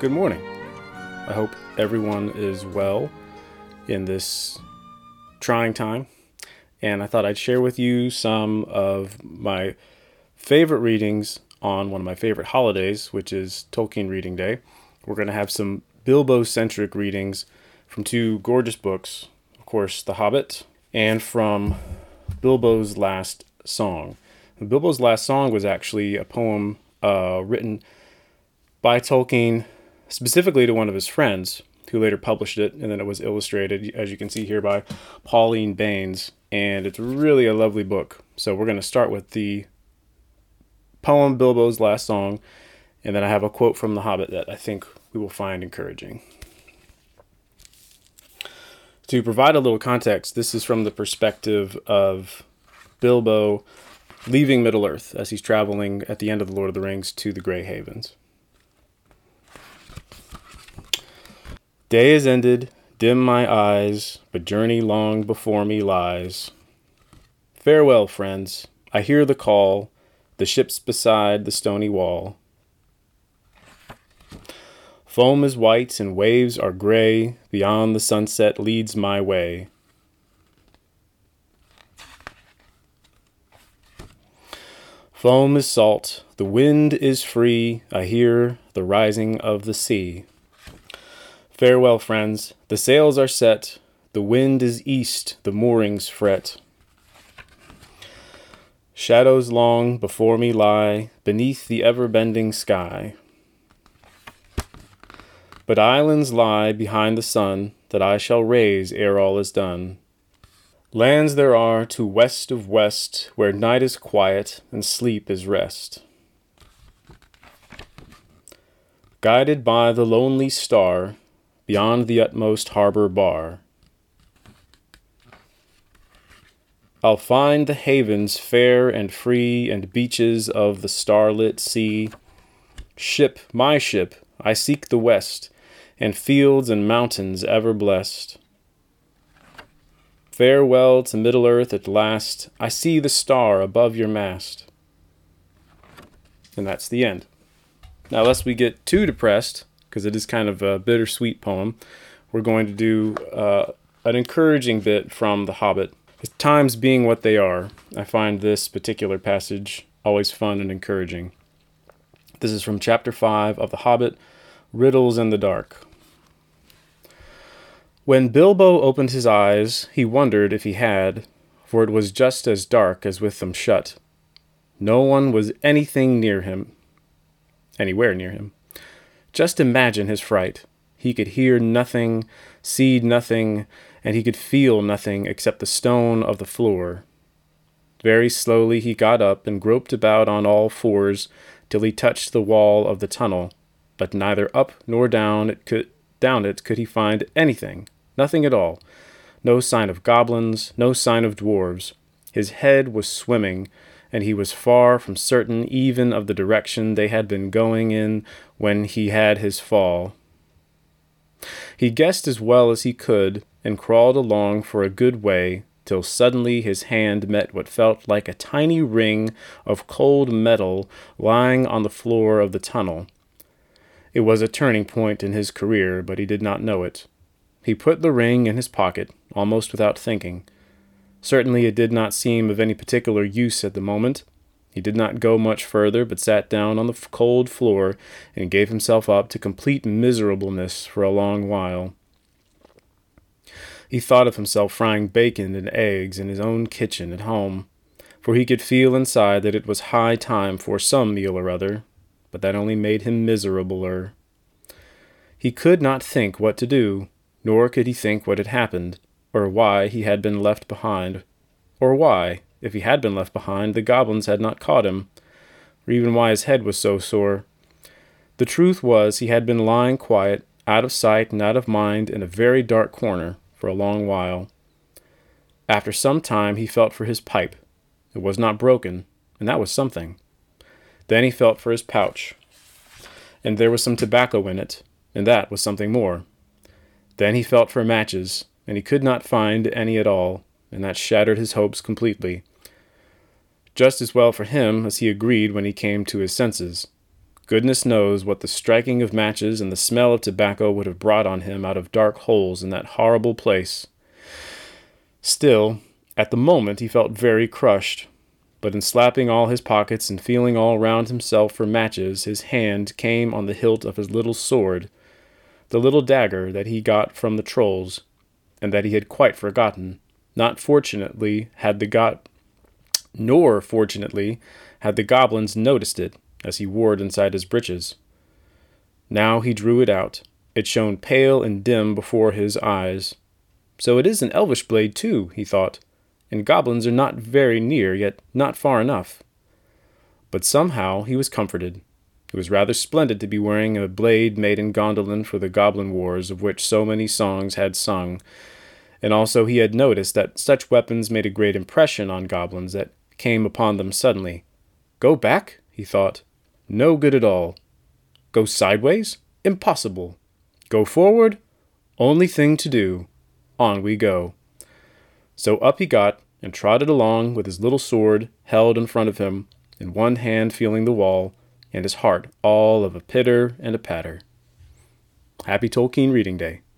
good morning. I hope everyone is well in this trying time. And I thought I'd share with you some of my favorite readings on one of my favorite holidays, which is Tolkien Reading Day. We're going to have some Bilbo centric readings from two gorgeous books, of course, The Hobbit, and from Bilbo's Last Song. Bilbo's Last Song was actually a poem uh, written by Tolkien specifically to one of his friends, who later published it, and then it was illustrated, as you can see here, by Pauline Baynes. And it's really a lovely book. So we're going to start with the poem Bilbo's Last Song, and then I have a quote from The Hobbit that I think we will find encouraging. To provide a little context, this is from the perspective of Bilbo leaving Middle Earth as he's traveling at the end of The Lord of the Rings to the Grey Havens. Day is ended, dim my eyes, but journey long before me lies. Farewell, friends, I hear the call, the ships beside the stony wall. Foam is white and waves are gray, beyond the sunset leads my way. Foam is salt, the wind is free, I hear the rising of the sea. Farewell, friends. The sails are set. The wind is east. The moorings fret. Shadows long before me lie beneath the ever bending sky. But islands lie behind the sun that I shall raise ere all is done. Lands there are to west of west where night is quiet and sleep is rest. Guided by the lonely star, beyond the utmost harbor bar. I'll find the havens fair and free and beaches of the starlit sea. Ship, my ship, I seek the west, and fields and mountains ever blessed. Farewell to Middle Earth at last. I see the star above your mast. And that's the end. Now, lest we get too depressed, because it is kind of a bittersweet poem, we're going to do uh, an encouraging bit from The Hobbit. Times being what they are, I find this particular passage always fun and encouraging. This is from chapter 5 of The Hobbit Riddles in the Dark. When Bilbo opened his eyes, he wondered if he had, for it was just as dark as with them shut. No one was anything near him, anywhere near him. Just imagine his fright. He could hear nothing, see nothing, and he could feel nothing except the stone of the floor. Very slowly he got up and groped about on all fours till he touched the wall of the tunnel, but neither up nor down it could down it could he find anything, nothing at all. No sign of goblins, no sign of dwarves. His head was swimming, and he was far from certain even of the direction they had been going in when he had his fall. He guessed as well as he could, and crawled along for a good way, till suddenly his hand met what felt like a tiny ring of cold metal lying on the floor of the tunnel. It was a turning point in his career, but he did not know it. He put the ring in his pocket, almost without thinking. Certainly it did not seem of any particular use at the moment. He did not go much further, but sat down on the cold floor and gave himself up to complete miserableness for a long while. He thought of himself frying bacon and eggs in his own kitchen at home, for he could feel inside that it was high time for some meal or other, but that only made him miserabler. He could not think what to do, nor could he think what had happened or why he had been left behind, or why, if he had been left behind, the goblins had not caught him, or even why his head was so sore. The truth was, he had been lying quiet, out of sight and out of mind, in a very dark corner for a long while. After some time, he felt for his pipe. It was not broken, and that was something. Then he felt for his pouch, and there was some tobacco in it, and that was something more. Then he felt for matches, and he could not find any at all, and that shattered his hopes completely. Just as well for him as he agreed when he came to his senses. Goodness knows what the striking of matches and the smell of tobacco would have brought on him out of dark holes in that horrible place. Still, at the moment he felt very crushed, but in slapping all his pockets and feeling all round himself for matches, his hand came on the hilt of his little sword, the little dagger that he got from the trolls, and that he had quite forgotten. Not fortunately had the got nor fortunately had the goblins noticed it as he wore it inside his breeches. Now he drew it out. It shone pale and dim before his eyes. So it is an elvish blade, too, he thought, and goblins are not very near, yet not far enough. But somehow he was comforted. It was rather splendid to be wearing a blade made in Gondolin for the goblin wars of which so many songs had sung, and also he had noticed that such weapons made a great impression on goblins that came upon them suddenly. Go back? he thought. No good at all. Go sideways? Impossible. Go forward? Only thing to do. On we go. So up he got and trotted along with his little sword held in front of him, in one hand feeling the wall, and his heart all of a pitter and a patter. Happy Tolkien Reading Day.